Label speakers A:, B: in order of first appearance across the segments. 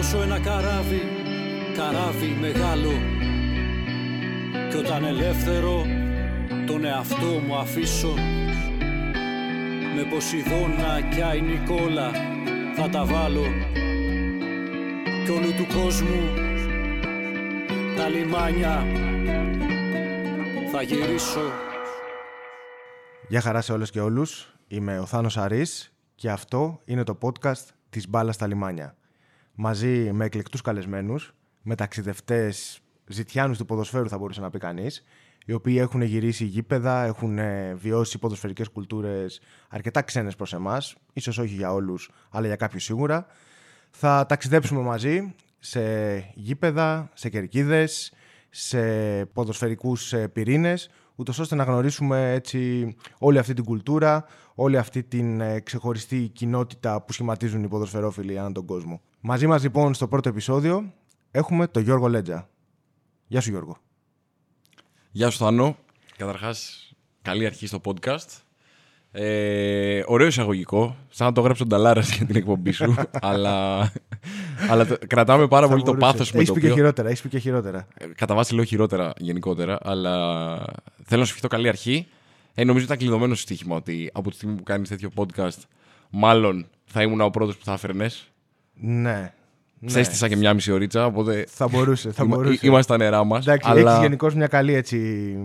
A: ματώσω ένα καράβι, καράβι μεγάλο Κι όταν ελεύθερο τον εαυτό μου αφήσω Με Ποσειδώνα κι Άι Νικόλα θα τα βάλω Κι όλου του κόσμου τα λιμάνια θα γυρίσω
B: Γεια χαρά σε όλες και όλους. Είμαι ο Θάνος Αρής και αυτό είναι το podcast της μπάλας στα λιμάνια. Μαζί με εκλεκτούς καλεσμένους, με ταξιδευτές ζητιάνους του ποδοσφαίρου θα μπορούσε να πει κανείς, οι οποίοι έχουν γυρίσει γήπεδα, έχουν ε, βιώσει ποδοσφαιρικές κουλτούρες αρκετά ξένες προς εμάς, ίσως όχι για όλους, αλλά για κάποιους σίγουρα. Θα ταξιδέψουμε μαζί σε γήπεδα, σε κερκίδες, σε ποδοσφαιρικούς ε, πυρήνες, ούτως ώστε να γνωρίσουμε έτσι όλη αυτή την κουλτούρα, όλη αυτή την ε, ξεχωριστή κοινότητα που σχηματίζουν οι ποδοσφαιρόφιλοι ανά τον κόσμο. Μαζί μας λοιπόν στο πρώτο επεισόδιο έχουμε τον Γιώργο Λέτζα. Γεια σου Γιώργο.
C: Γεια σου Θάνο. Καταρχάς, καλή αρχή στο podcast. Ε, ωραίο εισαγωγικό. Σαν να το έγραψε ο Νταλάρας για την εκπομπή σου. αλλά αλλά κρατάμε πάρα πολύ το πάθος με
B: το οποίο. και χειρότερα. Έχεις πει και χειρότερα.
C: Ε, κατά βάση λέω χειρότερα γενικότερα. Αλλά θέλω να σου ευχηθώ καλή αρχή. Ε, νομίζω ήταν κλειδωμένο στοίχημα ότι από τη στιγμή που κάνεις τέτοιο podcast, μάλλον θα ήμουν ο πρώτος που θα έφερνες.
B: Ναι.
C: Ναι. Σέστησα και μια μισή ωρίτσα, οπότε.
B: Θα μπορούσε. Θα μπορούσε.
C: Είμαστε στα νερά μας.
B: Εντάξει, αλλά... έχει γενικώς μια καλή έτσι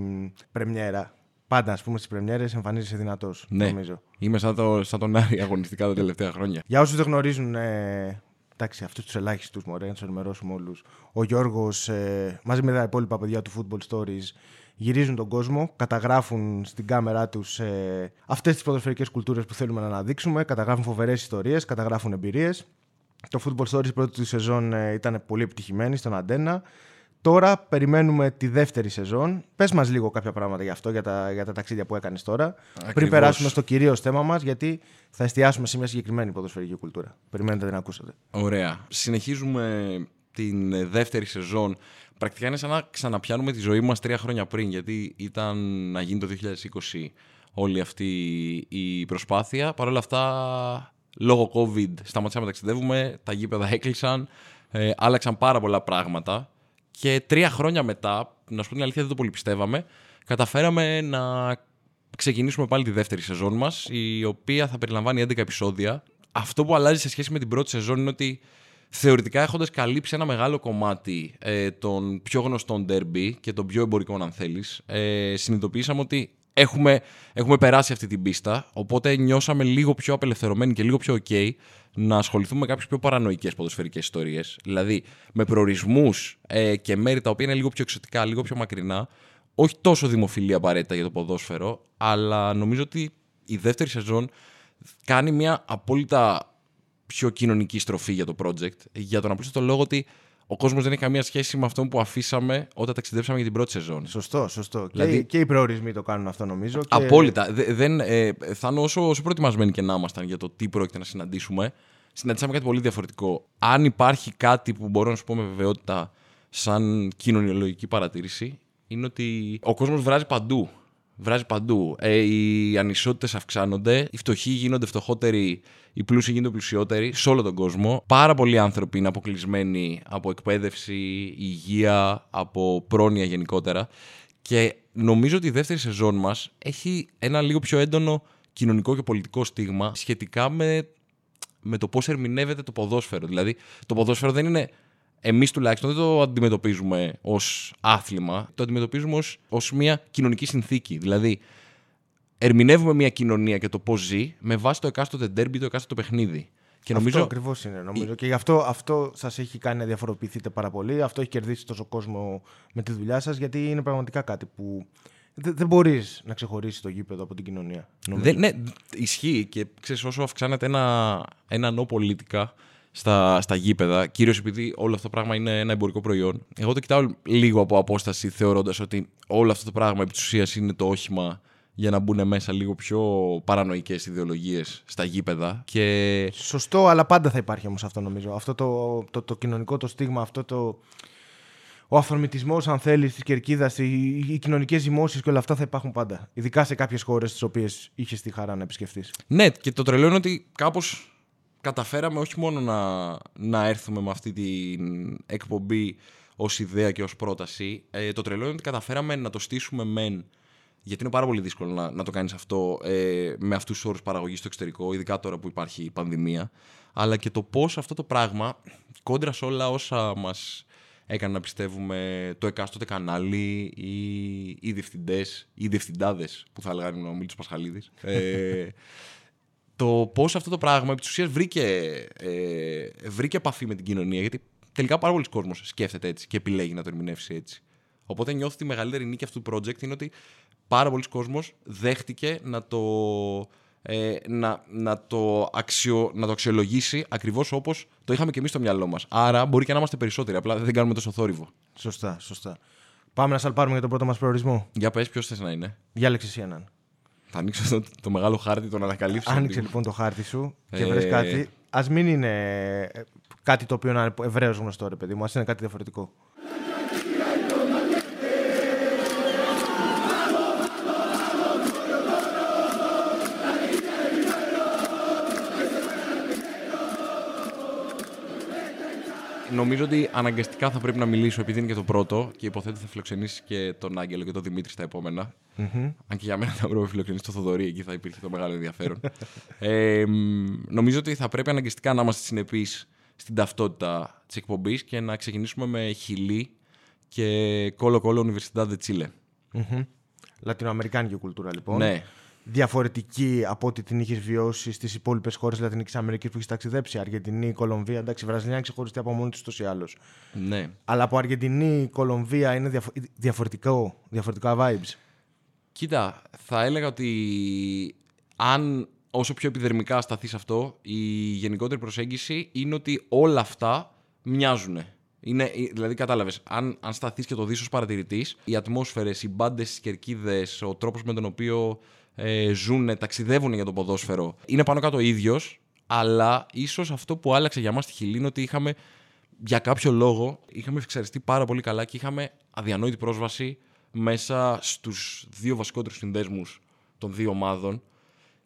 B: πρεμιέρα. Πάντα, ας πούμε, στις πρεμιέρες εμφανίζεσαι δυνατός.
C: Ναι.
B: Νομίζω.
C: Είμαι σαν, το, σαν τον Άρη αγωνιστικά τα τελευταία χρόνια.
B: Για όσους δεν γνωρίζουν, ε, εντάξει, αυτούς τους ελάχιστους μωρέ, να τους ενημερώσουμε όλους. Ο Γιώργος, ε, μαζί με τα υπόλοιπα παιδιά του Football Stories, γυρίζουν τον κόσμο, καταγράφουν στην κάμερά τους ε, αυτές τις ποδοσφαιρικές κουλτούρες που θέλουμε να αναδείξουμε, καταγράφουν φοβερές ιστορίες, καταγράφουν εμπειρίες. Το Football Stories πρώτη του σεζόν ε, ήταν πολύ επιτυχημένη στον Αντένα. Τώρα περιμένουμε τη δεύτερη σεζόν. Πες μας λίγο κάποια πράγματα για αυτό, για τα, για τα ταξίδια που έκανες τώρα. Ακριβώς. Πριν περάσουμε στο κυρίως θέμα μας, γιατί θα εστιάσουμε σε μια συγκεκριμένη ποδοσφαιρική κουλτούρα. Περιμένετε να ακούσετε.
C: Ωραία. Συνεχίζουμε την δεύτερη σεζόν. Πρακτικά είναι σαν να ξαναπιάνουμε τη ζωή μας τρία χρόνια πριν, γιατί ήταν να γίνει το 2020 όλη αυτή η προσπάθεια. Παρ' όλα αυτά, λόγω COVID σταματήσαμε να ταξιδεύουμε, τα γήπεδα έκλεισαν, ε, άλλαξαν πάρα πολλά πράγματα και τρία χρόνια μετά, να σου πω την αλήθεια, δεν το πολύ πιστεύαμε, καταφέραμε να ξεκινήσουμε πάλι τη δεύτερη σεζόν μας, η οποία θα περιλαμβάνει 11 επεισόδια. Αυτό που αλλάζει σε σχέση με την πρώτη σεζόν είναι ότι θεωρητικά έχοντας καλύψει ένα μεγάλο κομμάτι ε, των πιο γνωστών derby και των πιο εμπορικών, αν θέλεις, ε, συνειδητοποιήσαμε ότι έχουμε, έχουμε περάσει αυτή την πίστα. Οπότε νιώσαμε λίγο πιο απελευθερωμένοι και λίγο πιο ok να ασχοληθούμε με κάποιες πιο παρανοϊκές ποδοσφαιρικές ιστορίες. Δηλαδή με προορισμούς ε, και μέρη τα οποία είναι λίγο πιο εξωτικά, λίγο πιο μακρινά. Όχι τόσο δημοφιλή απαραίτητα για το ποδόσφαιρο, αλλά νομίζω ότι η δεύτερη σεζόν κάνει μια απόλυτα πιο κοινωνική στροφή για το project. Για τον απλούστο λόγο ότι ο κόσμος δεν έχει καμία σχέση με αυτό που αφήσαμε όταν ταξιδέψαμε για την πρώτη σεζόν.
B: Σωστό, σωστό. Δηλαδή... Και, και οι προορισμοί το κάνουν αυτό νομίζω. Και...
C: Απόλυτα. δεν, ε, θα είναι όσο, όσο προετοιμασμένοι και να ήμασταν για το τι πρόκειται να συναντήσουμε. Συναντήσαμε κάτι πολύ διαφορετικό. Αν υπάρχει κάτι που μπορώ να σου πω με βεβαιότητα σαν κοινωνιολογική παρατήρηση, είναι ότι ο κόσμος βράζει παντού. Βράζει παντού. Ε, οι ανισότητες αυξάνονται, οι φτωχοί γίνονται φτωχότεροι, οι πλούσιοι γίνονται πλουσιότεροι σε όλο τον κόσμο. Πάρα πολλοί άνθρωποι είναι αποκλεισμένοι από εκπαίδευση, υγεία, από πρόνοια γενικότερα. Και νομίζω ότι η δεύτερη σεζόν μας έχει ένα λίγο πιο έντονο κοινωνικό και πολιτικό στίγμα σχετικά με, με το πώς ερμηνεύεται το ποδόσφαιρο. Δηλαδή, το ποδόσφαιρο δεν είναι εμείς τουλάχιστον δεν το αντιμετωπίζουμε ως άθλημα, το αντιμετωπίζουμε ως μια κοινωνική συνθήκη. Δηλαδή, ερμηνεύουμε μια κοινωνία και το πώς ζει με βάση το εκάστοτε ντέρμπι, το εκάστοτε παιχνίδι.
B: Και νομίζω... Αυτό ακριβώς είναι. Νομίζω. Και γι' αυτό, αυτό σας έχει κάνει να διαφοροποιηθείτε πάρα πολύ. Αυτό έχει κερδίσει τόσο κόσμο με τη δουλειά σας, γιατί είναι πραγματικά κάτι που δεν, δεν μπορείς να ξεχωρίσεις το γήπεδο από την κοινωνία.
C: Δεν, ναι, ισχύει και ξέρεις, όσο αυξάνεται ένα, ένα no πολίτικα στα, στα γήπεδα, κυρίως επειδή όλο αυτό το πράγμα είναι ένα εμπορικό προϊόν, εγώ το κοιτάω λίγο από απόσταση, θεωρώντας ότι όλο αυτό το πράγμα επί της ουσίας είναι το όχημα για να μπουν μέσα λίγο πιο παρανοϊκές ιδεολογίες στα γήπεδα. Και...
B: Σωστό, αλλά πάντα θα υπάρχει όμως αυτό νομίζω. Αυτό το, το, το κοινωνικό το στίγμα, αυτό το... Ο αυθορμητισμός, αν θέλεις, της κερκίδας, οι, οι κοινωνικές ζυμώσεις και όλα αυτά θα υπάρχουν πάντα. Ειδικά σε κάποιες χώρες τι οποίες είχες τη χαρά να επισκεφτεί.
C: Ναι, και το τρελό είναι ότι κάπως καταφέραμε όχι μόνο να, να έρθουμε με αυτή την εκπομπή ως ιδέα και ως πρόταση. Ε, το τρελό είναι ότι καταφέραμε να το στήσουμε μεν γιατί είναι πάρα πολύ δύσκολο να, να το κάνεις αυτό ε, με αυτούς τους όρους παραγωγής στο εξωτερικό, ειδικά τώρα που υπάρχει η πανδημία, αλλά και το πώς αυτό το πράγμα, κόντρα σε όλα όσα μας έκανε να πιστεύουμε το εκάστοτε κανάλι ή οι διευθυντές ή οι διευθυντάδες που θα έλεγαν ο Μίλτος Πασχαλίδης. Ε, το πώς αυτό το πράγμα επί της ουσίας βρήκε, ε, βρήκε επαφή με την κοινωνία. Γιατί τελικά πάρα πολλοί κόσμος σκέφτεται έτσι και επιλέγει να το ερμηνεύσει έτσι. Οπότε νιώθω ότι η μεγαλύτερη νίκη αυτού του project είναι ότι πάρα πολλοί κόσμος δέχτηκε να το, ε, να, να, το αξιο, να το αξιολογήσει ακριβώς όπως το είχαμε και εμείς στο μυαλό μας. Άρα μπορεί και να είμαστε περισσότεροι, απλά δεν κάνουμε τόσο θόρυβο.
B: Σωστά, σωστά. Πάμε να σαλπάρουμε για τον πρώτο μας προορισμό.
C: Για πες ποιος θες να είναι.
B: Διάλεξε εσύ έναν.
C: Θα ανοίξω το, το μεγάλο χάρτη, τον ανακαλύψω.
B: Άνοιξε λοιπόν το χάρτη σου και
C: Ε,
B: βρες κάτι. Ας μην είναι ε, κάτι το οποίο να είναι ευρέως γνωστό, ρε παιδί μου. Ας είναι κάτι διαφορετικό.
C: Νομίζω ότι αναγκαστικά θα πρέπει να μιλήσω επειδή είναι και το πρώτο και υποθέτω θα φιλοξενήσει και τον Άγγελο και τον Δημήτρη στα επομενα Αν και για μένα θα πρέπει να φιλοξενήσει το Θοδωρή, εκεί θα υπήρχε το μεγάλο ενδιαφέρον. ε, μ, νομίζω ότι θα πρέπει αναγκαστικά να είμαστε συνεπείς στην ταυτότητα της εκπομπής και να ξεκινήσουμε με Χιλή και Κόλο Κόλο Universidad de Chile.
B: Μμμ. Λατινοαμερικάνικη κουλτούρα λοιπόν.
C: Ναι.
B: Διαφορετική από ό,τι την είχες βιώσει στις υπόλοιπες χώρες Λατινικής Αμερικής που έχεις ταξιδέψει. Αργεντινή, Κολομβία. Εντάξει, Βραζιλία είναι ξεχωριστή από μόνη του ούτως ή άλλως.
C: Ναι.
B: Αλλά από Αργεντινή, Κολομβία είναι διαφο- διαφορετικό, διαφορετικά vibes.
C: Κοίτα, θα έλεγα ότι αν όσο πιο επιδερμικά σταθείς αυτό, η γενικότερη προσέγγιση είναι ότι όλα αυτά μοιάζουν. Είναι, δηλαδή, κατάλαβες, αν, αν σταθείς και το δεις ως παρατηρητής, οι ατμόσφαιρες, οι μπάντες, οι κερκίδες, ο τρόπος με τον οποίο ε, ζουν, ταξιδεύουν για το ποδόσφαιρο, είναι πάνω κάτω ίδιος. Αλλά ίσως αυτό που άλλαξε για μας στη Χιλή είναι ότι είχαμε για κάποιο λόγο είχαμε εξαριστεί πάρα πολύ καλά και είχαμε αδιανόητη πρόσβαση μέσα στους δύο βασικότερους συνδέσμους των δύο ομάδων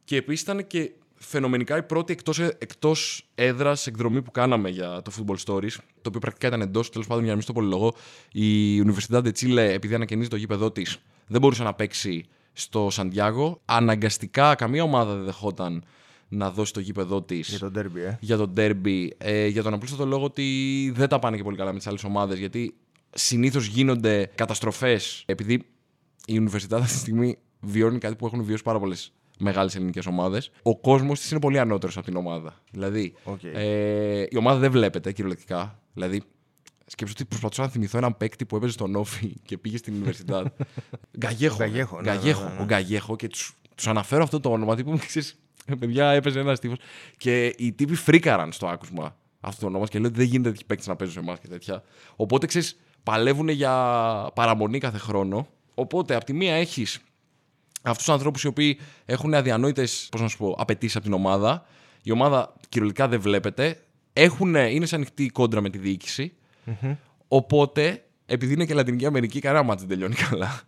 C: και επίσης ήταν και φαινομενικά η πρώτη εκτός, εκτός έδρας εκδρομή που κάναμε για το Football Stories, το οποίο πρακτικά ήταν εντός, τέλος πάντων για να μην στο πολυλογώ, η Universidad de Chile, επειδή ανακαινίζει το γήπεδό της, δεν μπορούσε να παίξει στο Σαντιάγο. Αναγκαστικά καμία ομάδα δεν δεχόταν να δώσει το γήπεδό της
B: Για τον derby, ε.
C: για το derby ε, για τον απλούστατο λόγο ότι δεν τα πάνε και πολύ καλά με τις άλλες ομάδες. Γιατί συνήθως γίνονται καταστροφές επειδή η Universidad αυτή τη στιγμή βιώνει κάτι που έχουν βιώσει πάρα πολλές μεγάλες ελληνικές ομάδες. Ο κόσμος της είναι πολύ ανώτερος από την ομάδα. Δηλαδή,
B: Οκ.
C: ε, η ομάδα δεν βλέπετε κυριολεκτικά. Δηλαδή, σκέψου ότι προσπαθούσα να θυμηθώ έναν παίκτη που έπαιζε στον ΟΦΗ και πήγε στην Universidad. Γκαγέχο.
B: Γκαγέχο, ναι,
C: Γκαγέχο,
B: ναι, ναι, ναι.
C: Ο Γκαγέχο και τους τους αναφέρω αυτό το όνομα. Τύπου, ξέρεις, παιδιά, έπαιζε ένας τύπος. Και οι τύποι φρίκαραν στο άκουσμα αυτό το όνομα και λέω ότι δεν γίνεται τέτοιοι παίκτες να παίζουν σε εμάς και τέτοια. Οπότε ξέρεις, παλεύουν για παραμονή κάθε χρόνο. Οπότε, από τη μία έχεις αυτούς τους ανθρώπους οι οποίοι έχουν αδιανόητες απαιτήσεις από την ομάδα. Η ομάδα κυριολεκτικά δεν βλέπετε. Έχουν, είναι σε ανοιχτή κόντρα με τη διοικηση Οπότε, επειδή είναι και Λατινική Αμερική, κανένα μάτι δεν τελειώνει καλά.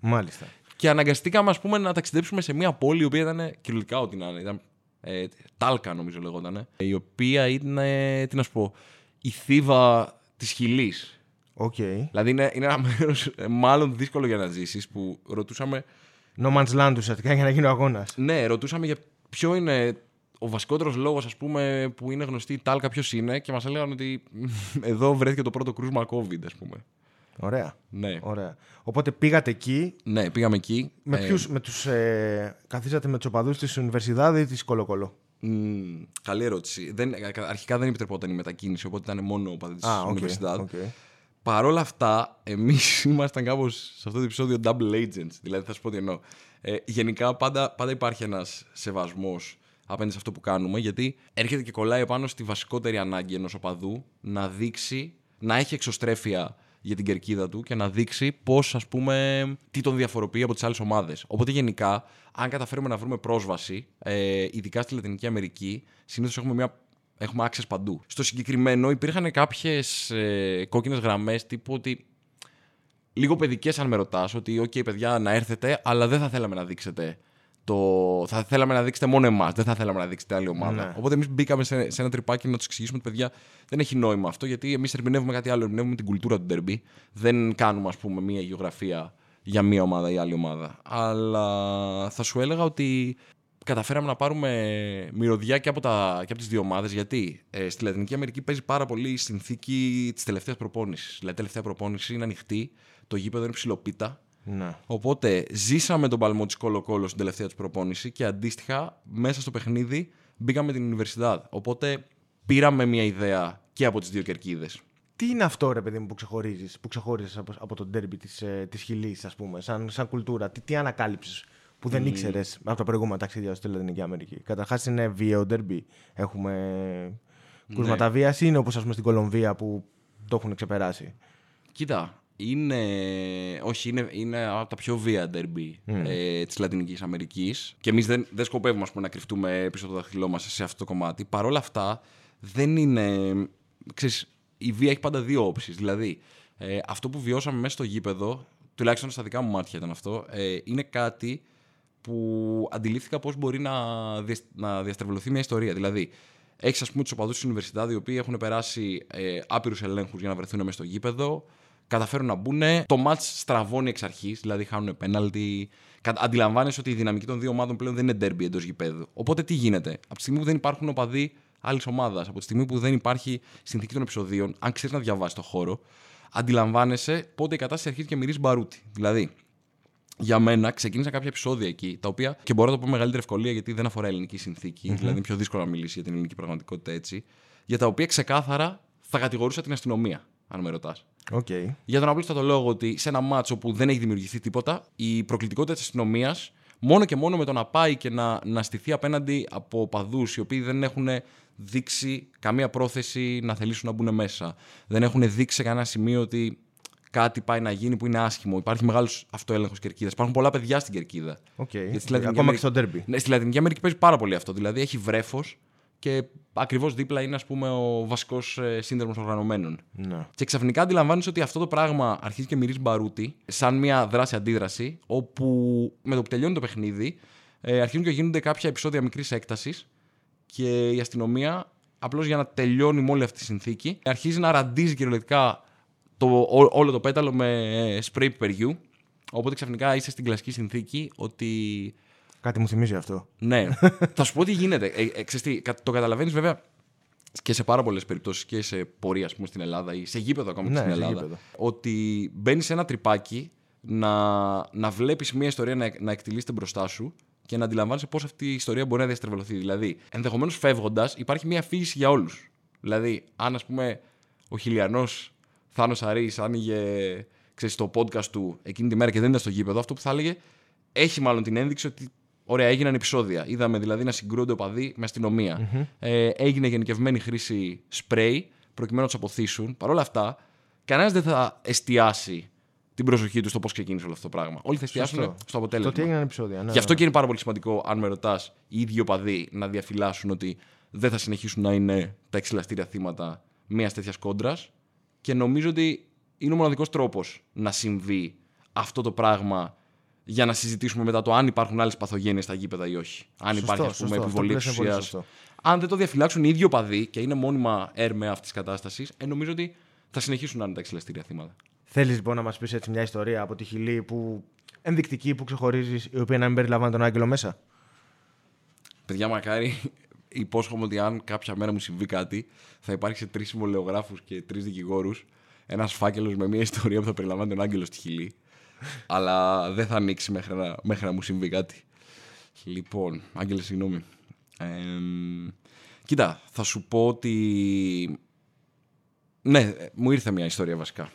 B: Μάλιστα.
C: Και αναγκαστήκαμε ας πούμε, να ταξιδέψουμε σε μια πόλη η οποία ήταν κυριολεκτικά ό,τι να είναι. Ήταν, ε, Τάλκα νομίζω λεγόταν. Η οποία είναι, τι να σου πω, η Θήβα της Χιλής.
B: Οκ.
C: Δηλαδή είναι, είναι ένα μέρος μάλλον δύσκολο για να ζήσεις που ρωτούσαμε.
B: No man's land ουσιαστικά για να γίνει ο αγώνας.
C: Ναι, ρωτούσαμε για ποιο είναι ο βασικότερος λόγος, ας πούμε, που είναι γνωστή η Τάλκα, ποιος είναι, και μας έλεγαν ότι εδώ βρέθηκε το πρώτο κρούσμα COVID, ας πούμε.
B: Ωραία.
C: Ναι.
B: Ωραία. Οπότε πήγατε εκεί.
C: ναι, πήγαμε εκεί.
B: Με
C: Ε,
B: ποιους, με τους, ε, καθίσατε με τους οπαδούς της Ουνιβερσιδάδη ή της Κολοκολό.
C: Μμ, καλή ερώτηση. Δεν, αρχικά δεν επιτρεπόταν η μετακίνηση, οπότε ήταν μόνο οπαδοί της
B: Α, OK.
C: Universidad.
B: OK.
C: Παρ' όλα αυτά, εμείς ήμασταν κάπως σε αυτό το επεισόδιο double agents. Δηλαδή, θα σου πω τι εννοώ. Ε, γενικά, πάντα, πάντα υπάρχει ένας σεβασμός απέναντι σε αυτό που κάνουμε, γιατί έρχεται και κολλάει επάνω στη βασικότερη ανάγκη ενός οπαδού να δείξει, να έχει εξωστρέφεια για την κερκίδα του και να δείξει πώς, ας πούμε, τι τον διαφοροποιεί από τις άλλες ομάδες. Οπότε, γενικά, αν καταφέρουμε να βρούμε πρόσβαση, ε, ειδικά στη Λατινική Αμερική, συνήθως έχουμε μια Έχουμε access παντού. Στο συγκεκριμένο υπήρχαν κάποιες ε, κόκκινες γραμμές τύπου ότι. Λίγο παιδικές, αν με ρωτάς, ότι, OK, παιδιά, να έρθετε, αλλά δεν θα θέλαμε να δείξετε το... θα θέλαμε να δείξετε μόνο εμάς, δεν θα θέλαμε να δείξετε άλλη ομάδα.
B: Ναι.
C: Οπότε εμείς μπήκαμε σε, σε ένα τρυπάκι να τους εξηγήσουμε ότι παιδιά δεν έχει νόημα αυτό, γιατί εμείς ερμηνεύουμε κάτι άλλο. Ερμηνεύουμε την κουλτούρα του ντερμπι. Δεν κάνουμε, ας πούμε, μία γεωγραφία για μία ομάδα ή άλλη ομάδα. Αλλά θα σου έλεγα ότι καταφέραμε να πάρουμε μυρωδιά και από, τα, και από τις δύο ομάδες γιατί ε, στη Λατινική Αμερική παίζει πάρα πολύ η συνθήκη της τελευταίας προπόνησης. Δηλαδή, η τελευταία προπόνηση είναι ανοιχτή, το γήπεδο είναι ψηλοπίτα.
B: Ναι.
C: Οπότε ζήσαμε τον παλμό της Κόλο Κόλο στην τελευταία τους προπόνηση και αντίστοιχα μέσα στο παιχνίδι μπήκαμε την Ινιβερσιδάδ. Οπότε πήραμε μια ιδέα και από τις δύο κερκίδες.
B: Τι είναι αυτό, ρε παιδί μου, που ξεχωρίζεις, που ξεχώριζες από, από το ντέρμπι της, ε, της Χιλής, ας πούμε, σαν, σαν κουλτούρα; Τι, τι ανακάλυψες που δεν ήξερες από τα προηγούμενα ταξίδια στη Λατινική Αμερική; Καταρχάς είναι βίαιο ντέρμπι. Έχουμε κούσματα βίας ή είναι όπως ας πούμε στην Κολομβία που το έχουν ξεπεράσει.
C: Κοίτα, είναι, όχι, είναι, είναι από τα πιο βία ντερμπι ε, της Λατινικής Αμερικής και εμείς δεν, δεν σκοπεύουμε ας πούμε, να κρυφτούμε πίσω από το δάχτυλό μας σε αυτό το κομμάτι. Παρ' όλα αυτά δεν είναι... Ξέρεις, η βία έχει πάντα δύο όψεις. Δηλαδή, ε, αυτό που βιώσαμε μέσα στο γήπεδο, τουλάχιστον στα δικά μου μάτια ήταν αυτό, ε, είναι κάτι που αντιλήφθηκα πώς μπορεί να, διασ- να διαστρεβλωθεί μια ιστορία. Δηλαδή, έχεις, ας πούμε, τους οπαδούς της Ινιβερσιτάδη, οι οποίοι έχουν περάσει ε, άπειρους ελέγχους για να βρεθούν μέσα στο γήπεδο, καταφέρουν να μπουν. Το μάτ στραβώνει εξ αρχής, δηλαδή χάνουν πέναλτι. Κα- Αντιλαμβάνεσαι ότι η δυναμική των δύο ομάδων πλέον δεν είναι ντέρμπι εντός γηπέδου. Οπότε τι γίνεται; Από τη στιγμή που δεν υπάρχουν οπαδοί άλλης ομάδας, από τη στιγμή που δεν υπάρχει συνθήκη των επεισοδίων, αν ξέρεις να διαβάσεις το χώρο, αντιλαμβάνεσαι πότε η κατάσταση αρχίζει και μυρίζει μπαρούτι. Δηλαδή, για μένα ξεκίνησαν κάποια επεισόδια εκεί, τα οποία και μπορώ να το πω με μεγαλύτερη ευκολία γιατί δεν αφορά ελληνική συνθήκη, δηλαδή είναι πιο δύσκολο να μιλήσει για την ελληνική πραγματικότητα έτσι, για τα οποία ξεκάθαρα θα κατηγορούσα την αστυνομία, αν με ρωτάς.
B: Οκ.
C: Για τον απλούστατο λόγο ότι σε ένα ματς που δεν έχει δημιουργηθεί τίποτα, η προκλητικότητα της αστυνομίας, μόνο και μόνο με το να πάει και να, να στηθεί απέναντι από οπαδούς οι οποίοι δεν έχουν δείξει καμία πρόθεση να θελήσουν να μπουν μέσα. Δεν έχουν δείξει σε κανένα σημείο ότι κάτι πάει να γίνει που είναι άσχημο. Υπάρχει μεγάλος αυτοέλεγχος κερκίδας. Υπάρχουν πολλά παιδιά στην κερκίδα.
B: Οκ.
C: Γιατί στη Λατινική
B: Ακόμα και
C: Αμερική-
B: στο ντέρμπι.
C: Ναι, στη Λατινική Αμερική παίζει πάρα πολύ αυτό. Δηλαδή έχει βρέφος και ακριβώς δίπλα είναι ας πούμε, ο βασικός σύνδεσμος οργανωμένων.
B: Ναι.
C: Και ξαφνικά αντιλαμβάνεσαι ότι αυτό το πράγμα αρχίζει και μυρίζει μπαρούτι, σαν μια δράση-αντίδραση, όπου με το που τελειώνει το παιχνίδι, ε, αρχίζουν και γίνονται κάποια επεισόδια μικρής έκτασης και η αστυνομία, απλώς για να τελειώνει με όλη αυτή τη συνθήκη, αρχίζει να ραντίζει κυριολεκτικά το, ό- όλο το πέταλο με ε, spray πιπεριού. Οπότε ξαφνικά είσαι στην κλασική συνθήκη ότι
B: Κάτι μου θυμίζει αυτό.
C: ναι. θα σου πω τι γίνεται. Ε, ε, ξέρεις τι, κα- το καταλαβαίνεις βέβαια και σε πάρα πολλές περιπτώσεις και σε πορεία ας πούμε, στην Ελλάδα ή σε γήπεδο ακόμα
B: Ναι,
C: και στην
B: σε
C: Ελλάδα.
B: γήπεδο.
C: Ότι μπαίνεις σε ένα τρυπάκι να, να βλέπεις μια ιστορία να, να εκτελήσεται μπροστά σου και να αντιλαμβάνεσαι πώς αυτή η ιστορία μπορεί να διαστρεβλωθεί. Δηλαδή, ενδεχομένως φεύγοντας, υπάρχει μια αφήγηση για όλους. Δηλαδή, αν ας πούμε ο χιλιανός Θάνος Αρής άνοιγε ξέρεις, το podcast του εκείνη τη μέρα και δεν ήταν στο γήπεδο, αυτό που θα έλεγε έχει μάλλον την ένδειξη ότι ωραία, έγιναν επεισόδια. Είδαμε δηλαδή να συγκρούονται οπαδοί με αστυνομια Ε, έγινε γενικευμένη χρήση σπρέι προκειμένου να τους αποθήσουν. Παρ' όλα αυτά, κανένας δεν θα εστιάσει την προσοχή του στο πώς ξεκίνησε όλο αυτό το πράγμα. Όλοι θα εστιάσουν
B: Σωστό.
C: στο αποτέλεσμα.
B: Το ότι έγιναν επεισόδια. Ναι,
C: Γι' αυτό
B: ναι.
C: και είναι πάρα πολύ σημαντικό, αν με ρωτάς, οι ίδιοι οπαδοί να διαφυλάσσουν ότι δεν θα συνεχίσουν να είναι τα εξελαστήρια θύματα μιας τέτοιας κόντρας. Και νομίζω ότι είναι ο μοναδικός τρόπος να συμβεί αυτό το πράγμα για να συζητήσουμε μετά το αν υπάρχουν άλλες παθογένειες στα γήπεδα ή όχι. Αν
B: Σωστό,
C: υπάρχει, ας πούμε,
B: σωστό. Αυτό
C: επιβολή
B: που λες είναι πολύ
C: εξουσίας.
B: σωστό.
C: Αν δεν το διαφυλάξουν οι ίδιοι οπαδοί και είναι μόνιμα έρμεα αυτής της κατάστασης, ε, νομίζω ότι θα συνεχίσουν να είναι τα εξελαστήρια θύματα.
B: Θέλεις λοιπόν να μας πεις έτσι μια ιστορία από τη Χιλή που ενδεικτική που ξεχωρίζεις, η οποία να μην περιλαμβάνει τον Άγγελο μέσα;
C: Παιδιά, μακάρι υπόσχομαι ότι αν κάποια μέρα μου συμβεί κάτι, θα υπάρχει σε τρεις συμβολεογράφους και τρεις δικηγόρους ένας φάκελος με μια ιστορία που θα περιλαμβάνει τον Άγγελο στη Χιλή. Αλλά δεν θα ανοίξει μέχρι να, μέχρι να μου συμβεί κάτι. Λοιπόν, Άγγελε, συγγνώμη. Εμ, κοίτα, θα σου πω ότι. Ναι, μου ήρθε μια ιστορία βασικά.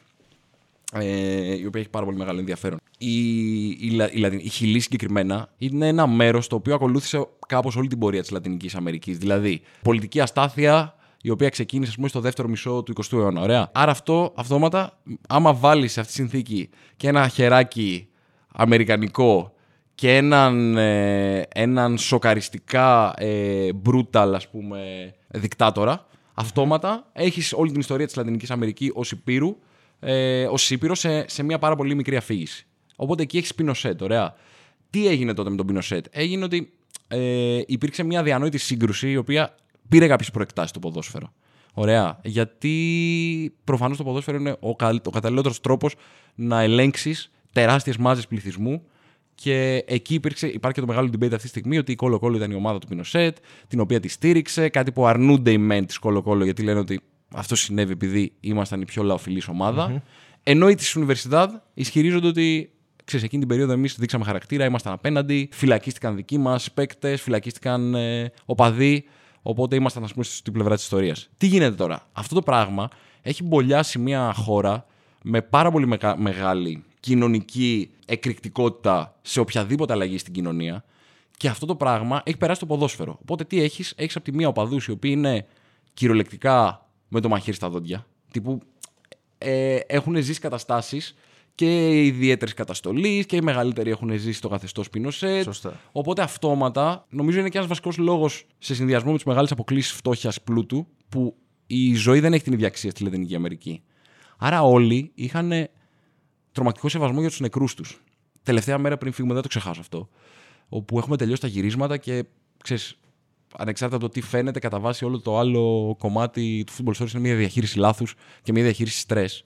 C: Ε, η οποία έχει πάρα πολύ μεγάλο ενδιαφέρον. Η, η, Λα- η, Λατιν- η Χιλή συγκεκριμένα είναι ένα μέρος το οποίο ακολούθησε κάπως όλη την πορεία της Λατινικής Αμερικής. Δηλαδή, πολιτική αστάθεια η οποία ξεκίνησε ας πούμε, στο δεύτερο μισό του 20ου αιώνα. Ωραία. Άρα αυτό αυτόματα, άμα βάλεις σε αυτή τη συνθήκη και ένα χεράκι αμερικανικό και έναν, ε, έναν σοκαριστικά ε, brutal ας πούμε δικτάτορα, αυτόματα έχεις όλη την ιστορία της Λατινικής Αμερικής ως Υπήρου, ε, ως Ήπειρο σε, σε μια πάρα πολύ μικρή αφήγηση. Οπότε εκεί έχεις Πινοσέτ, ωραία. Τι έγινε τότε με τον Πινοσέτ; Έγινε ότι ε, υπήρξε μια διανόητη σύγκρουση η οποία πήρε κάποιες προεκτάσεις στο ποδόσφαιρο. Ωραία. Γιατί προφανώς το ποδόσφαιρο είναι ο, ο καταλληλότερος τρόπος να ελέγξεις τεράστιες μάζες πληθυσμού. Και εκεί υπήρξε, υπάρχει και το μεγάλο debate αυτή τη στιγμή ότι η Κόλο Κόλο ήταν η ομάδα του Πινοσέτ, την οποία τη στήριξε. Κάτι που αρνούνται οι μεν της Κόλο Κόλο γιατί λένε ότι αυτό συνέβη επειδή ήμασταν η πιο λαοφιλής Ενώ οι της Universidad ισχυρίζονται ότι ξέρεις, εκείνη την περίοδο εμείς δείξαμε χαρακτήρα, ήμασταν απέναντι, φυλακίστηκαν δικοί μας παίκτες, φυλακίστηκαν ε, οπαδοί. Οπότε ήμασταν, ας πούμε, στην πλευρά της ιστορίας. Τι γίνεται τώρα; Αυτό το πράγμα έχει μπολιάσει μια χώρα με πάρα πολύ μεγάλη κοινωνική εκρηκτικότητα σε οποιαδήποτε αλλαγή στην κοινωνία. Και αυτό το πράγμα έχει περάσει το ποδόσφαιρο. Οπότε τι έχεις, έχεις από τη μία οπαδούς οι οποίοι είναι κυριολεκτικά με το μαχαίρι στα δόντια. Τύπου ε, έχουν ζήσει καταστάσεις και οι ιδιαίτερες καταστολής και οι μεγαλύτεροι έχουν ζήσει το καθεστώς Πινοσέτ.
B: Σωστά.
C: Οπότε αυτόματα νομίζω είναι και ένας βασικός λόγος σε συνδυασμό με τις μεγάλες αποκλήσει φτώχειας πλούτου που η ζωή δεν έχει την ίδια αξία στη Λατινική Αμερική. Άρα όλοι είχαν τρομακτικό σεβασμό για τους νεκρούς τους. Τελευταία μέρα πριν φύγουμε, δεν το ξεχάσω αυτό. Όπου έχουμε τελειώσει τα γυρίσματα και ξέρεις, ανεξάρτητα από το τι φαίνεται, κατά βάση όλο το άλλο κομμάτι του football stories είναι μια διαχείριση λάθους και μια διαχείριση stress.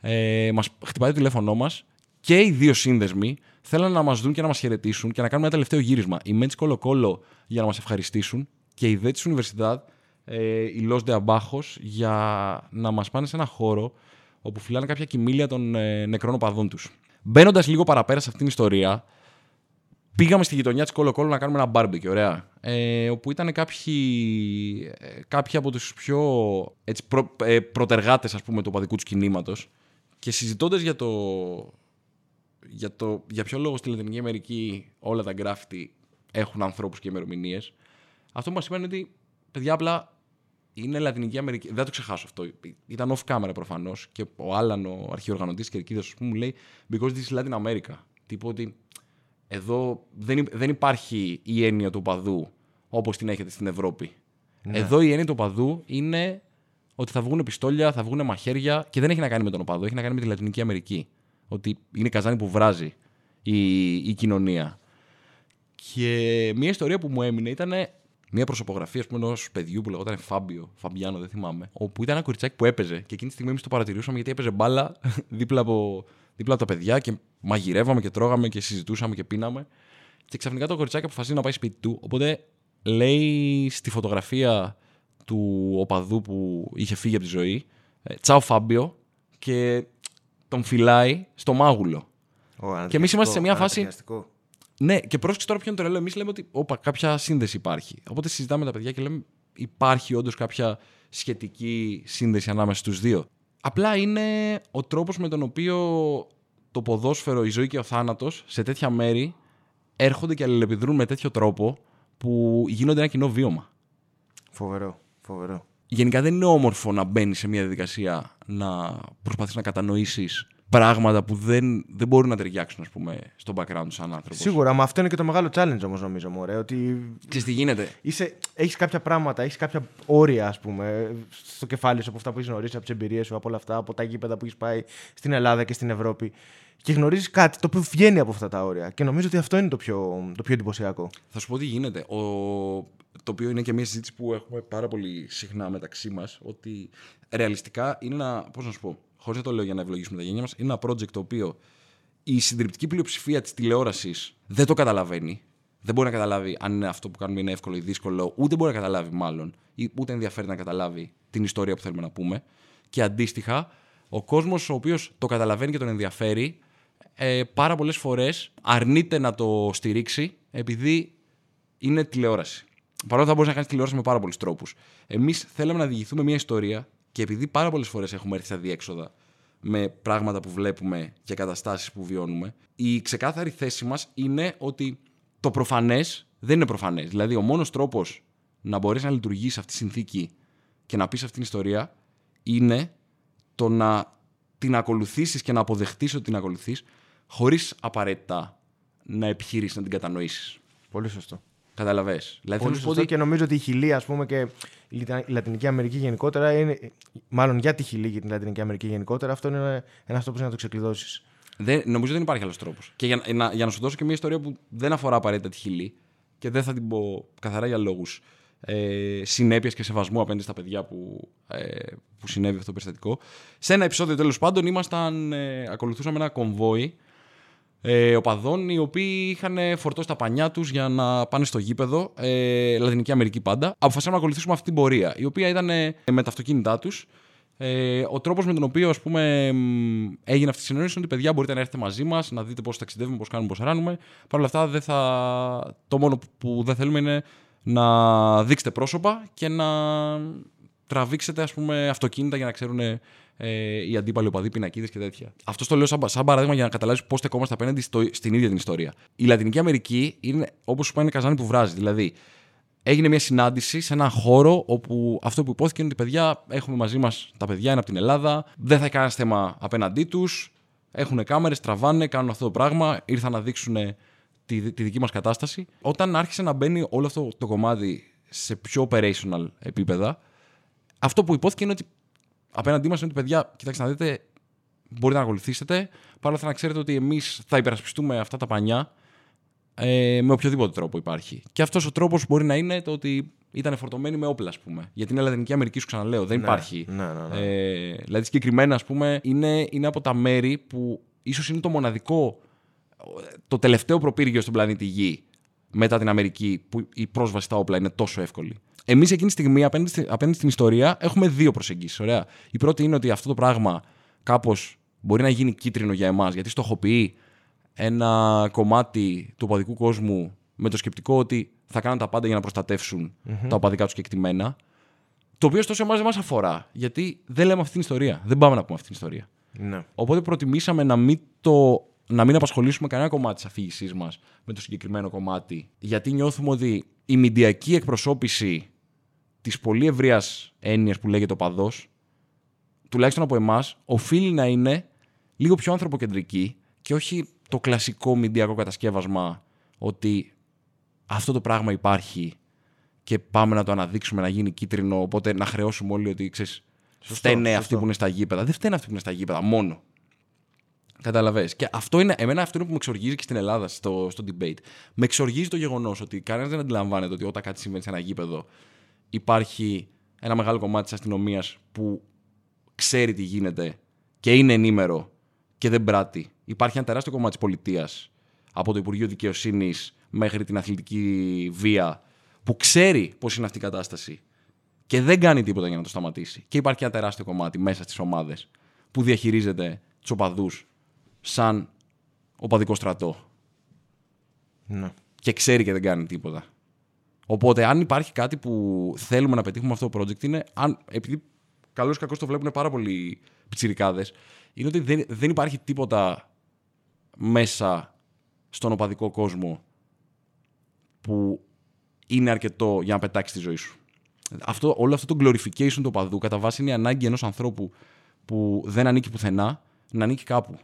C: Ε, μας χτυπάει το τηλέφωνό μας και οι δύο σύνδεσμοι θέλουν να μας δουν και να μας χαιρετήσουν και να κάνουμε ένα τελευταίο γύρισμα. Οι Μέτς Κόλο Κόλο για να μας ευχαριστήσουν και οι Δε τη Universidad, ε, οι Los de Abajos, για να μας πάνε σε ένα χώρο όπου φυλάνε κάποια κοιμήλια των ε, νεκρών οπαδών τους. Μπαίνοντας λίγο παραπέρα σε αυτήν την ιστορία, πήγαμε στη γειτονιά της Κόλο Κόλο να κάνουμε ένα barbecue, ωραία. Ε, όπου ήταν κάποιοι, ε, κάποιοι από τους πιο έτσι, προ, ε, προτεργάτες, ας πούμε, του οπαδικού τους κινήματος. Και συζητώντας για το, για το για ποιο λόγο στη Λατινική Αμερική όλα τα γκράφτη έχουν ανθρώπους και ημερομηνίες, αυτό που μας είπαν είναι ότι παιδιά απλά είναι Λατινική Αμερική. Δεν θα το ξεχάσω αυτό. Ήταν off camera προφανώς. Και ο Άλαν, ο αρχιοργανωτής και Κερκίδας, μου λέει Because this is Latin America. Τύπου ότι εδώ δεν, δεν υπάρχει η έννοια του παδού όπως την έχετε στην Ευρώπη. Ναι. Εδώ η έννοια του παδού είναι ότι θα βγουν πιστόλια, θα βγουν μαχαίρια και δεν έχει να κάνει με τον οπαδό, έχει να κάνει με τη Λατινική Αμερική. Ότι είναι καζάνι που βράζει η, η κοινωνία. Και μια ιστορία που μου έμεινε ήταν μια προσωπογραφία ενός παιδιού που λεγόταν Φάμπιο, Φαμπιάνο, δεν θυμάμαι. Όπου ήταν ένα κοριτσάκι που έπαιζε και εκείνη τη στιγμή εμείς το παρατηρούσαμε γιατί έπαιζε μπάλα δίπλα από, δίπλα από τα παιδιά και μαγειρεύαμε και τρώγαμε και συζητούσαμε και πίναμε. Και ξαφνικά το κοριτσάκι αποφασίζει να πάει σπίτι του. Οπότε λέει στη φωτογραφία του οπαδού που είχε φύγει από τη ζωή. Ε, Τσάου Φάμπιο και τον φυλάει στο μάγουλο. και εμείς είμαστε σε μια φάση. Ναι, και πρόσεξε τώρα ποιο είναι το ρελό. Εμείς λέμε ότι όπα, κάποια σύνδεση υπάρχει. Οπότε συζητάμε με τα παιδιά και λέμε υπάρχει όντως κάποια σχετική σύνδεση ανάμεσα στους δύο. Απλά είναι ο τρόπος με τον οποίο το ποδόσφαιρο, η ζωή και ο θάνατος σε τέτοια μέρη έρχονται και αλληλεπιδρούν με τέτοιο τρόπο που γίνονται ένα κοινό βίωμα.
B: Φοβερό. Φοβερό.
C: Γενικά δεν είναι όμορφο να μπαίνεις σε μια διαδικασία να προσπαθείς να κατανοήσεις πράγματα που δεν, δεν μπορούν να ταιριάξουν ας πούμε, στο background τους σαν άνθρωπος.
B: Σίγουρα, μα αυτό είναι και το μεγάλο challenge όμως, νομίζω. Μωρέ, ότι
C: Ξέρεις τι γίνεται;
B: Έχεις κάποια πράγματα, έχεις κάποια όρια ας πούμε, στο κεφάλι σου από αυτά που έχεις γνωρίσει, από τις εμπειρίες σου, από όλα αυτά, από τα γήπεδα που έχεις πάει στην Ελλάδα και στην Ευρώπη. Και γνωρίζεις κάτι το οποίο βγαίνει από αυτά τα όρια. Και νομίζω ότι αυτό είναι το πιο, το πιο εντυπωσιακό.
C: Θα σου πω τι γίνεται. Ο το οποίο είναι και μια συζήτηση που έχουμε πάρα πολύ συχνά μεταξύ μας, ότι ρεαλιστικά είναι ένα. Πώς να σου πω, χωρίς να το λέω για να ευλογήσουμε τα γένια μας, είναι ένα project το οποίο η συντριπτική πλειοψηφία της τηλεόρασης δεν το καταλαβαίνει. Δεν μπορεί να καταλάβει αν είναι αυτό που κάνουμε είναι εύκολο ή δύσκολο, ούτε μπορεί να καταλάβει μάλλον, ούτε ενδιαφέρει να καταλάβει την ιστορία που θέλουμε να πούμε. Και αντίστοιχα, ο κόσμος ο οποίος το καταλαβαίνει και τον ενδιαφέρει, ε, πάρα πολλές φορές αρνείται να το στηρίξει επειδή είναι τηλεόραση. Παρόλο θα μπορεί να κάνει τηλεόραση με πάρα πολλούς τρόπους. Εμείς θέλαμε να διηγηθούμε μια ιστορία και επειδή πάρα πολλές φορές έχουμε έρθει στα διέξοδα με πράγματα που βλέπουμε και καταστάσεις που βιώνουμε, η ξεκάθαρη θέση μας είναι ότι το προφανές δεν είναι προφανές. Δηλαδή, ο μόνος τρόπος να μπορείς να λειτουργήσει αυτή τη συνθήκη και να πεις αυτή την ιστορία είναι το να την ακολουθήσεις και να αποδεχτείς ότι την ακολουθείς χωρίς απαραίτητα να επιχειρήσεις να την κατανοήσεις.
B: Πολύ σωστό.
C: Καταλαβέ.
B: Δηλαδή, Πολύ σωστό ότι... και νομίζω ότι η Χιλή, ας πούμε, και η Λατινική Αμερική γενικότερα είναι. Μάλλον για τη Χιλή και την Λατινική Αμερική γενικότερα, αυτό είναι ένας τρόπος να το ξεκλειδώσεις.
C: Δεν, νομίζω δεν υπάρχει άλλος τρόπος. Και για, να, για να σου δώσω και μια ιστορία που δεν αφορά απαραίτητα τη χιλή και δεν θα την πω καθαρά για λόγους ε, συνέπειας και σεβασμού απέναντι στα παιδιά που, ε, που συνέβη αυτό το περιστατικό. Σε ένα επεισόδιο τέλος πάντων ήμασταν, ε, ακολουθούσαμε ένα κομβόι ε, οπαδών οι οποίοι είχαν φορτώσει τα πανιά τους για να πάνε στο γήπεδο, ε, Λατινική Αμερική πάντα. Αποφασίσαμε να ακολουθήσουμε αυτή την πορεία, η οποία ήταν ε, με τα αυτοκίνητά τους. Ε, ο τρόπος με τον οποίο ας πούμε, έγινε αυτή η συνεννόηση είναι ότι παιδιά μπορείτε να έρθετε μαζί μας, να δείτε πώς ταξιδεύουμε, πώς κάνουμε, πώς ράνουμε. Παρ' όλα αυτά, δεν θα... το μόνο που δεν θέλουμε είναι να δείξετε πρόσωπα και να τραβήξετε ας πούμε, αυτοκίνητα για να ξέρουν ε, οι αντίπαλοι οπαδοί, πινακίδες και τέτοια. Αυτό το λέω σαν, σαν παράδειγμα για να καταλάβεις πώς στεκόμαστε απέναντι στο, στην ίδια την ιστορία. Η Λατινική Αμερική είναι όπως σου είναι καζάνι που βράζει. Δηλαδή, έγινε μια συνάντηση σε έναν χώρο όπου αυτό που υπόθηκε είναι ότι παιδιά έχουμε μαζί μας τα παιδιά, είναι από την Ελλάδα, δεν θα έχει κανένας θέμα απέναντί τους. Έχουν κάμερες, τραβάνε, κάνουν αυτό το πράγμα, ήρθαν να δείξουν τη, τη δική μας κατάσταση. Όταν άρχισε να μπαίνει όλο αυτό το κομμάτι σε πιο operational επίπεδα, αυτό που υπόθηκε είναι ότι απέναντί μας είναι ότι παιδιά, κοιτάξτε να δείτε, μπορείτε να ακολουθήσετε. Παρ' όλα να ξέρετε ότι εμείς θα υπερασπιστούμε αυτά τα πανιά ε, με οποιοδήποτε τρόπο υπάρχει. Και αυτός ο τρόπος μπορεί να είναι το ότι ήταν φορτωμένοι με όπλα, ας πούμε. Γιατί είναι Λατινική Αμερική, σου ξαναλέω. Δεν
B: Ναι,
C: υπάρχει.
B: ναι, ναι, ναι.
C: Ε, δηλαδή, συγκεκριμένα, ας πούμε, είναι, είναι από τα μέρη που ίσως είναι το μοναδικό, το τελευταίο προπύργιο στον πλανήτη Γη μετά την Αμερική, που η πρόσβαση στα όπλα είναι τόσο εύκολη. Εμείς εκείνη τη στιγμή, απέναντι, στη- απέναντι στην ιστορία, έχουμε δύο προσεγγίσεις. Ωραία. Η πρώτη είναι ότι αυτό το πράγμα κάπως μπορεί να γίνει κίτρινο για εμάς, γιατί στοχοποιεί ένα κομμάτι του οπαδικού κόσμου με το σκεπτικό ότι θα κάνουν τα πάντα για να προστατευσουν τα οπαδικά τους κεκτημένα. Το οποίο ωστόσο εμάς δεν μας αφορά. Γιατί δεν λέμε αυτή την ιστορία. Δεν πάμε να πούμε αυτή την ιστορία.
B: Ναι.
C: Οπότε προτιμήσαμε να μην, το, να μην απασχολήσουμε κανένα κομμάτι της αφήγησής μας με το συγκεκριμένο κομμάτι. Γιατί νιώθουμε ότι η μηντιακή εκπροσώπηση της πολύ ευρείας έννοιας που λέγεται οπαδό, τουλάχιστον από εμάς, οφείλει να είναι λίγο πιο ανθρωποκεντρική και όχι το κλασικό μηντιακό κατασκεύασμα ότι αυτό το πράγμα υπάρχει και πάμε να το αναδείξουμε να γίνει κίτρινο, οπότε να χρεώσουμε όλοι ότι ξέρεις, φταίνε
B: σωστό.
C: αυτοί που είναι στα γήπεδα. Δεν φταίνε αυτοί που είναι στα γήπεδα, μόνο. Καταλαβες. Και αυτό είναι, εμένα αυτό είναι που με εξοργίζει και στην Ελλάδα στο, στο debate. Με εξοργίζει το γεγονός ότι κανένας δεν αντιλαμβάνεται ότι όταν κάτι συμβαίνει σε ένα γήπεδο υπάρχει ένα μεγάλο κομμάτι της αστυνομίας που ξέρει τι γίνεται και είναι ενήμερο και δεν πράττει. Υπάρχει ένα τεράστιο κομμάτι της πολιτείας από το Υπουργείο Δικαιοσύνης μέχρι την αθλητική βία που ξέρει πώς είναι αυτή η κατάσταση και δεν κάνει τίποτα για να το σταματήσει. Και υπάρχει ένα τεράστιο κομμάτι μέσα στις ομάδες που διαχειρίζεται τους οπαδούς σαν οπαδικό στρατό
B: ναι.
C: και ξέρει και δεν κάνει τίποτα. Οπότε, αν υπάρχει κάτι που θέλουμε να πετύχουμε με αυτό το project, είναι αν, επειδή καλώς ή κακώς το βλέπουν πάρα πολλοί πιτσιρικάδε, είναι ότι δεν, δεν υπάρχει τίποτα μέσα στον οπαδικό κόσμο που είναι αρκετό για να πετάξει τη ζωή σου. Αυτό, όλο αυτό το glorification του οπαδού κατά βάση είναι η ανάγκη ενός ανθρώπου που δεν ανήκει πουθενά να ανήκει κάπου.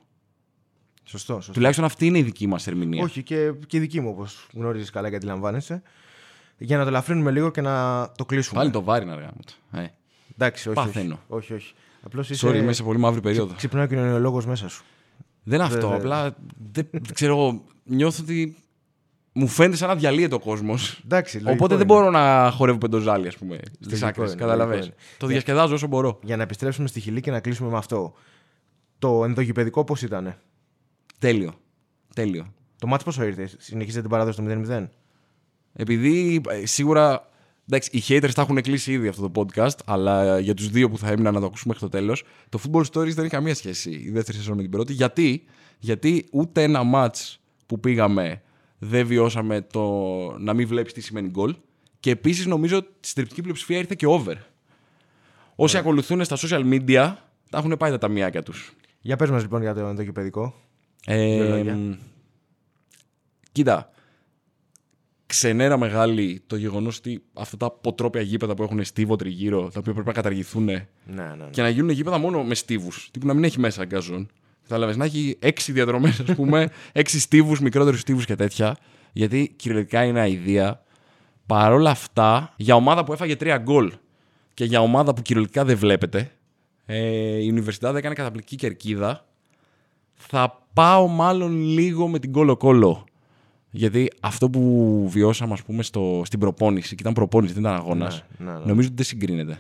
B: Σωστό. σωστό.
C: Τουλάχιστον αυτή είναι η δική μας ερμηνεία.
B: Όχι, και, και η δική μου, όπως γνωρίζεις καλά και αντιλαμβάνεσαι. Για να το ελαφρύνουμε λίγο και να το κλείσουμε.
C: Πάλι το βάρη να αργά μου. το. Ε.
B: Εντάξει, όχι.
C: Παθαίνω.
B: Όχι, όχι. όχι. Απλώς είσαι.
C: Sorry, είμαι σε πολύ μαύρη περίοδο.
B: Ξυπνάει ο κοινωνιολόγο μέσα σου.
C: Δεν είναι αυτό.
B: Δε- δε-
C: Απλά δεν δεν ξέρω. εγώ, Νιώθω ότι μου φαίνεται σαν να διαλύεται ο κόσμος.
B: Εντάξει, λογικό
C: Οπότε δεν
B: είναι.
C: μπορώ να χορεύω πεντοζάλι, ας πούμε. Στι
B: Λογικό
C: άκρε.
B: είναι,
C: Καταλαβέ.
B: λογικό είναι.
C: Το διασκεδάζω όσο μπορώ.
B: Για να επιστρέψουμε στη χιλή και να κλείσουμε με αυτό. Το ενδογυπαιδικό πώς ήταν.
C: Τέλειο. Τέλειο.
B: Το μάτι πόσο ήρθε, συνεχίζετε την παράδοση το 0-0.
C: Επειδή ε, σίγουρα. Εντάξει, οι haters τα έχουν κλείσει ήδη αυτό το podcast, αλλά για τους δύο που θα έμειναν να το ακούσουμε μέχρι το τέλος, το Football Stories δεν έχει καμία σχέση η δεύτερη σεζόν με την πρώτη. Γιατί, Γιατί ούτε ένα match που πήγαμε δεν βιώσαμε το να μην βλέπεις τι σημαίνει γκολ. Και επίσης νομίζω ότι στη τριπτική πλειοψηφία ήρθε και over. Όσοι ακολουθούν στα social media τα έχουν πάει τα ταμιάκια τους.
B: Για πες μας λοιπόν για το ενδοκυπαιδικό.
C: Ε,
B: Δύο λόγια.
C: μ, κοίτα. Ξενέρα μεγάλη το γεγονός ότι αυτά τα ποτρόπια γήπεδα που έχουν στίβο τριγύρω, τα οποία πρέπει να καταργηθούν
B: Ναι, ναι, ναι.
C: και να γίνουν γήπεδα μόνο με στίβους. Τύπου να μην έχει μέσα γκαζόν. Κατάλαβες να έχει έξι διαδρομές, ας πούμε, έξι στίβους, μικρότερους στίβους και τέτοια. Γιατί κυριολεκτικά είναι αηδία. Παρ' όλα αυτά, για ομάδα που έφαγε τρία γκολ και για ομάδα που κυριολεκτικά δεν βλέπετε, ε, η Universidad έκανε καταπληκτική κερκίδα Θα πάω μάλλον λίγο με την κόλο-κόλο. Γιατί αυτό που βιώσαμε, ας πούμε, στο, στην προπόνηση, και ήταν προπόνηση, δεν ήταν αγώνας,
B: Ναι, ναι, ναι.
C: νομίζω ότι δεν συγκρίνεται.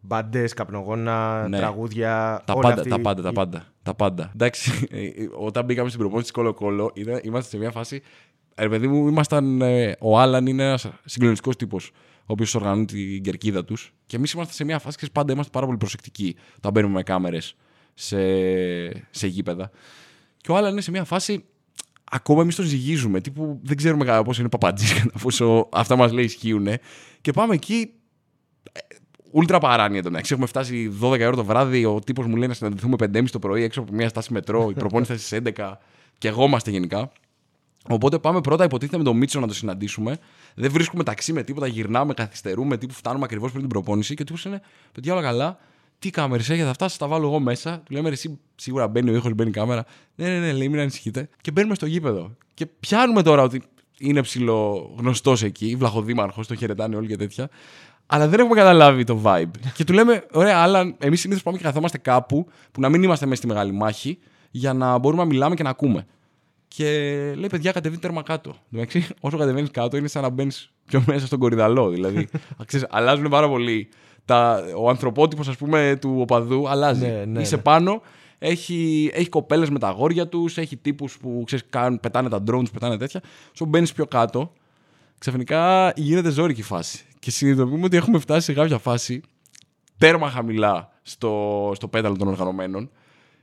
B: Μπάντες, καπνογόνα,
C: Ναι.
B: τραγούδια.
C: Τα
B: όλα
C: πάντα,
B: αυτή
C: τα πάντα, τα
B: η-
C: πάντα, τα πάντα. Εντάξει, ε, ε, όταν μπήκαμε στην προπόνηση τη Κολο-Κόλο, ήταν- είμαστε σε μια φάση. Ρε παιδί μου, ήμασταν. ε, ο Άλαν είναι ένας συγκλονιστικός τύπος, ο οποίος οργανώνει την κερκίδα τους. Και εμείς είμαστε σε μια φάση και πάντα είμαστε πάρα πολύ προσεκτικοί όταν μπαίνουμε με κάμερες σε, σε γήπεδα. Και ο Άλαν είναι σε μια φάση. Ακόμα εμείς τον ζυγίζουμε. Τύπου δεν ξέρουμε κατά πόσο είναι παπατζή, κατά πόσο αυτά μας λέει ισχύουν. Και πάμε εκεί Ούλτρα παράνοια εντωμεταξύ. Έχουμε φτάσει 12 ώρα το βράδυ. Ο τύπος μου λέει να συναντηθούμε 5.30 το πρωί έξω από μια στάση μετρό. Η προπόνηση θα στις 11 και εγώ είμαστε γενικά. Οπότε πάμε πρώτα, υποτίθεται με τον Μίτσο να το συναντήσουμε. Δεν βρίσκουμε ταξί με τίποτα, γυρνάμε, καθυστερούμε, τύπου φτάνουμε ακριβώς πριν την προπόνηση. Και ο τύπος είναι, παιδιά, όλα καλά. Τι κάμερες έχετε αυτά, σα τα βάλω εγώ μέσα. Του λέμε, «Ρε, εσύ σίγουρα μπαίνει ο ήχος, μπαίνει η κάμερα. Ναι, ναι, ναι, λέει, μην ανησυχείτε. Και μπαίνουμε στο γήπεδο. Και πιάνουμε τώρα ότι είναι ψηλό γνωστό εκεί, βλαχοδήμαρχος, τον χαιρετάνε όλοι και τέτοια. Αλλά δεν έχουμε καταλάβει το vibe. και του λέμε, ωραία, αλλά εμείς συνήθως πάμε και καθόμαστε κάπου που να μην είμαστε μέσα στη μεγάλη μάχη για να μπορούμε να μιλάμε και να ακούμε. Και λέει, παιδιά, κατεβείτε τέρμα κάτω. Εντάξει, όσο κατεβαίνεις κάτω, είναι σαν να μπαίνεις πιο μέσα στον κορυδαλό. Δηλαδή, ξέρεις, αλλάζουν πάρα πολύ. Τα, ο ανθρωπότυπος, ας πούμε, του οπαδού αλλάζει.
B: Ναι, ναι,
C: Είσαι
B: ναι.
C: πάνω, έχει, έχει κοπέλες με τα αγόρια τους, έχει τύπους που ξέρεις, κάνουν, πετάνε τα drones, πετάνε τέτοια. Όσο μπαίνεις πιο κάτω, ξαφνικά γίνεται ζώρικη φάση. Και συνειδητοποιούμε ότι έχουμε φτάσει σε κάποια φάση τέρμα χαμηλά στο, στο πέταλο των οργανωμένων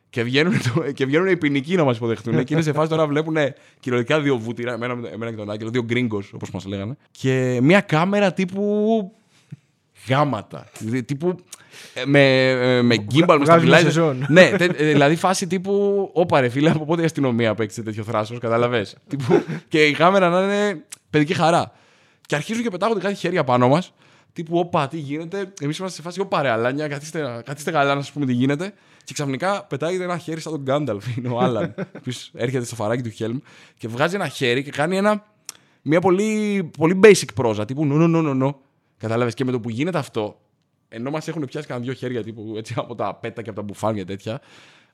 C: και βγαίνουν, το- και βγαίνουν οι ποινικοί να μας υποδεχτούν. και είναι σε φάση τώρα βλέπουν κυριολεκτικά δύο βούτυρα, εμένα, εμένα και τον Άγγελο, δύο γκρίγκος όπως μας λέγανε. Και μια κάμερα τύπου. Γάματα. Δηλαδή, Τύπου. ε, Με, ε, με gimbal, με
B: βγάζουμε
C: stabilizer.
B: σεζόν.
C: ναι, τε- ε, δηλαδή φάση τύπου. Όπα ρε φίλε, από πότε η αστυνομία παίξει τέτοιο θράσος, κατάλαβες; και η κάμερα να είναι παιδική χαρά. Και αρχίζουν και πετάγονται κάτι χέρια πάνω μας. Τύπου, όπα, τι γίνεται; Εμείς είμαστε σε φάση, όπα ρε, αλάνια, καθίστε, καθίστε καλά να σας πούμε τι γίνεται. Και ξαφνικά πετάγεται ένα χέρι σαν τον Γκάνταλφ. Είναι ο Άλαν, ο οποίος έρχεται στο φαράκι του Χέλμ και βγάζει ένα χέρι και κάνει ένα, μια πολύ, πολύ basic πρόζα. Τύπου, νο, νο, νο, νο, νο. Κατάλαβες. Και με το που γίνεται αυτό, ενώ μας έχουν πιάσει κανένα δύο χέρια τύπου, έτσι, από τα πέτα και από τα μπουφάνια τέτοια,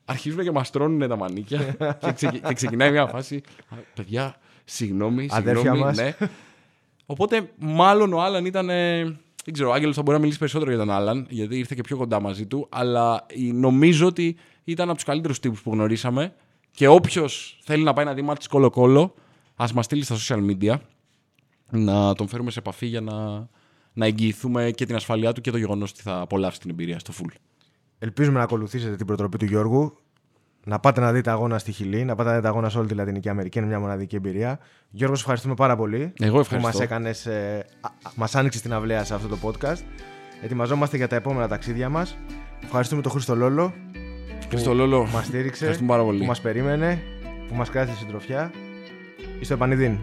C: αρχίζουν και μας τρώνε τα μανίκια και, ξεκι- και ξεκινάει μια φάση. «Α, Παιδιά, συγγνώμη,
B: Αδέρφια
C: συγγνώμη.
B: μας.
C: Ναι. Οπότε, μάλλον ο Άλαν ήταν. ε, δεν ξέρω, ο Άγγελος θα μπορεί να μιλήσει περισσότερο για τον Άλαν, γιατί ήρθε και πιο κοντά μαζί του. Αλλά ε, νομίζω ότι ήταν από τους καλύτερους τύπους που γνωρίσαμε. Και όποιος θέλει να πάει να δει μάτι κολοκόλο, ας μας στείλει στα social media να τον φέρουμε σε επαφή για να, να εγγυηθούμε και την ασφαλειά του και το γεγονός ότι θα απολαύσει την εμπειρία στο full.
B: Ελπίζουμε να ακολουθήσετε την προτροπή του Γιώργου. Να πάτε να δείτε αγώνα στη Χιλή, να πάτε να δείτε αγώνα σε όλη τη Λατινική Αμερική. Είναι μια μοναδική εμπειρία. Γιώργος, σε ευχαριστούμε πάρα πολύ.
C: Εγώ ευχαριστώ.
B: Που μας, έκανες, ε, α- α- μας άνοιξες την αυλαία σε αυτό το podcast. Ετοιμαζόμαστε για τα επόμενα ταξίδια μας. Ευχαριστούμε τον Χρήστο Λόλο
C: Χρήστο Λόλο,
B: που μας στήριξε,
C: ευχαριστούμε πάρα πολύ.
B: που μας περίμενε, που μας κράτησε συντροφιά. Είστε επανειδήν.